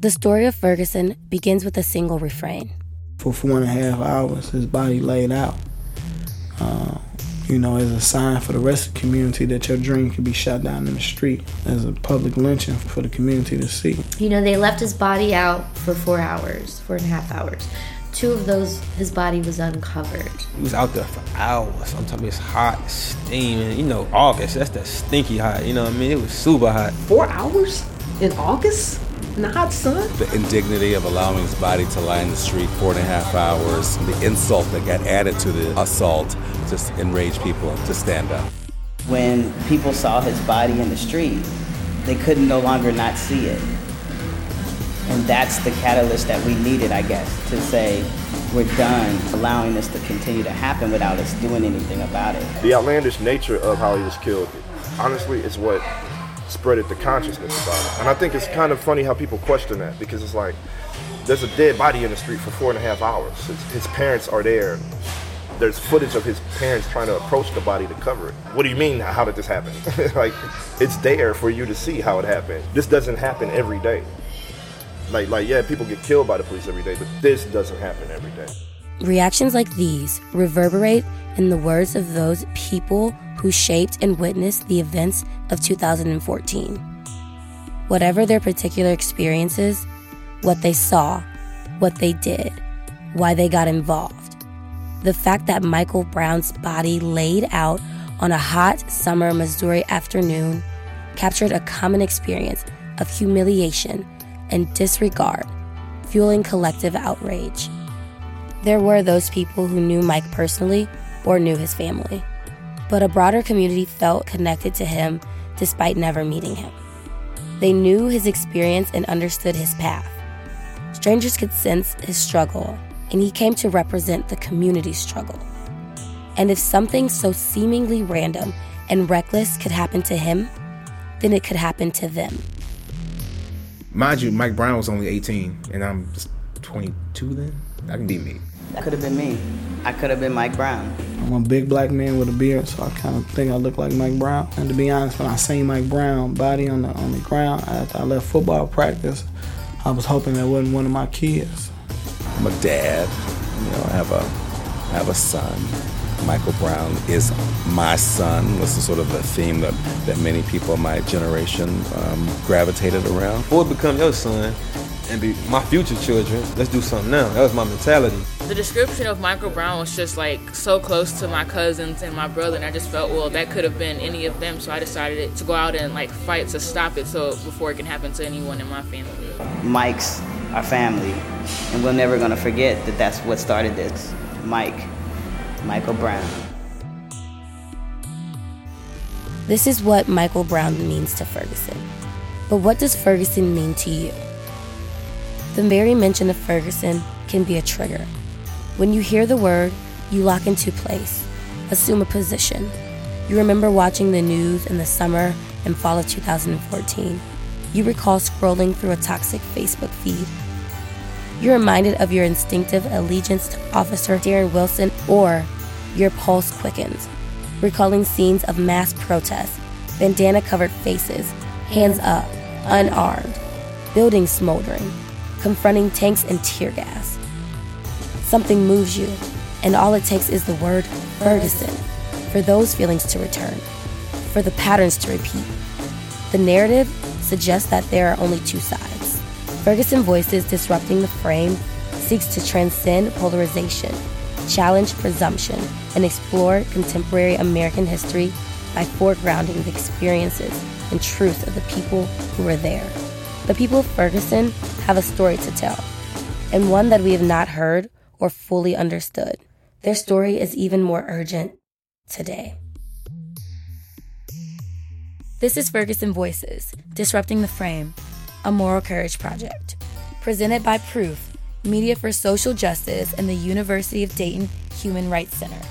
The story of Ferguson begins with a single refrain. For four and a half hours, his body laid out. Uh, you know, as a sign for the rest of the community that your dream could be shot down in the street, as a public lynching for the community to see. You know, they left his body out for four hours, four and a half hours. Two of those, his body was uncovered. He was out there for hours. I'm talking it's hot, steaming. You know, August, that's that stinky hot. You know what I mean? It was super hot. Four hours in August? In the hot sun. The indignity of allowing his body to lie in the street four and a half hours, the insult that got added to the assault just enraged people to stand up. When people saw his body in the street, they couldn't no longer not see it. And that's the catalyst that we needed, I guess, to say we're done allowing this to continue to happen without us doing anything about it. The outlandish nature of how he was killed, honestly, is what spreaded the consciousness about it. And I think it's kind of funny how people question that because it's like there's a dead body in the street for four and a half hours. His parents are there. There's footage of his parents trying to approach the body to cover it. What do you mean? How did this happen? like, it's there for you to see how it happened. This doesn't happen every day. Like, like, yeah, people get killed by the police every day, but this doesn't happen every day. Reactions like these reverberate in the words of those people who shaped and witnessed the events of 2014. Whatever their particular experiences, what they saw, what they did, why they got involved. The fact that Michael Brown's body laid out on a hot summer Missouri afternoon captured a common experience of humiliation and disregard, fueling collective outrage. There were those people who knew Mike personally or knew his family but a broader community felt connected to him despite never meeting him. They knew his experience and understood his path. Strangers could sense his struggle, and he came to represent the community's struggle. And if something so seemingly random and reckless could happen to him, then it could happen to them. Mind you, Mike Brown was only 18, and I'm just 22 then. That can be me. That could have been me. I could have been Mike Brown. I'm a big black man with a beard, so I kind of think I look like Mike Brown. And to be honest, when I seen Mike Brown body on the on the ground after I left football practice, I was hoping that wasn't one of my kids. I'm a dad. You know, I have a I have a son. Michael Brown is my son. Was the sort of the theme that, that many people of my generation um, gravitated around. Boy, become your son and be my future children. Let's do something now. That was my mentality. The description of Michael Brown was just like so close to my cousins and my brother, and I just felt, well, that could have been any of them. So I decided to go out and like fight to stop it, so before it can happen to anyone in my family. Mike's our family, and we're never gonna forget that that's what started this. Mike, Michael Brown. This is what Michael Brown means to Ferguson. But what does Ferguson mean to you? The very mention of Ferguson can be a trigger. When you hear the word, you lock into place, assume a position. You remember watching the news in the summer and fall of 2014. You recall scrolling through a toxic Facebook feed. You're reminded of your instinctive allegiance to Officer Darren Wilson, or your pulse quickens, recalling scenes of mass protests, bandana covered faces, hands up, unarmed, buildings smoldering confronting tanks and tear gas. Something moves you, and all it takes is the word Ferguson for those feelings to return, for the patterns to repeat. The narrative suggests that there are only two sides. Ferguson Voices Disrupting the Frame seeks to transcend polarization, challenge presumption, and explore contemporary American history by foregrounding the experiences and truth of the people who were there. The people of Ferguson have a story to tell, and one that we have not heard or fully understood. Their story is even more urgent today. This is Ferguson Voices, Disrupting the Frame, a moral courage project. Presented by Proof, Media for Social Justice, and the University of Dayton Human Rights Center.